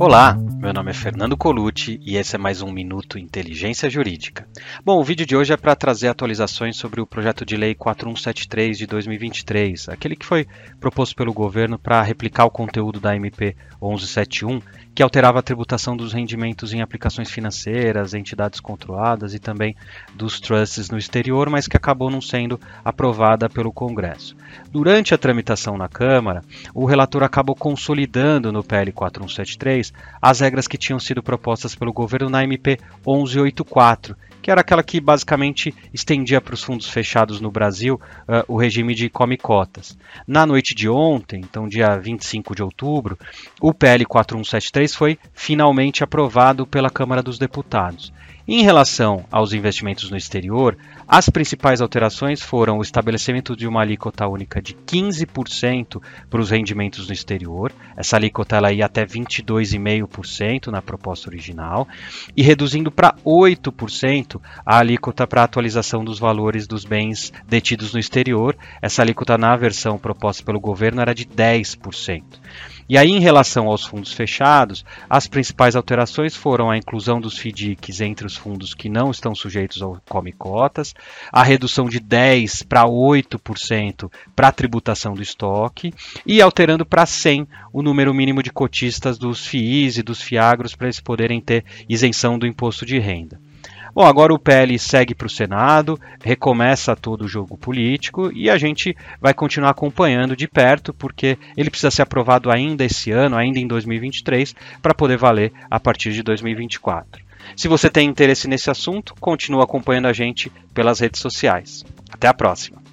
Olá, meu nome é Fernando Colucci e esse é mais um Minuto Inteligência Jurídica. Bom, o vídeo de hoje é para trazer atualizações sobre o projeto de lei 4173 de 2023, aquele que foi proposto pelo governo para replicar o conteúdo da MP 1171, que alterava a tributação dos rendimentos em aplicações financeiras, entidades controladas e também dos trusts no exterior, mas que acabou não sendo aprovada pelo Congresso. Durante a tramitação na Câmara, o relator acabou consolidando no PL 4173 as regras que tinham sido propostas pelo governo na MP 1184, que era aquela que basicamente estendia para os fundos fechados no Brasil uh, o regime de come-cotas. Na noite de ontem, então dia 25 de outubro, o PL 4173 foi finalmente aprovado pela Câmara dos Deputados. Em relação aos investimentos no exterior, as principais alterações foram o estabelecimento de uma alíquota única de 15% para os rendimentos no exterior, essa alíquota ela ia até 22,5% na proposta original, e reduzindo para 8% a alíquota para atualização dos valores dos bens detidos no exterior, essa alíquota na versão proposta pelo governo era de 10%. E aí, em relação aos fundos fechados, as principais alterações foram a inclusão dos FDICs entre os fundos que não estão sujeitos ao come cotas, a redução de 10 para 8% para a tributação do estoque e alterando para 100 o número mínimo de cotistas dos FIIs e dos FIAGROS para eles poderem ter isenção do imposto de renda. Bom, agora o PL segue para o Senado, recomeça todo o jogo político e a gente vai continuar acompanhando de perto, porque ele precisa ser aprovado ainda esse ano, ainda em 2023, para poder valer a partir de 2024. Se você tem interesse nesse assunto, continue acompanhando a gente pelas redes sociais. Até a próxima!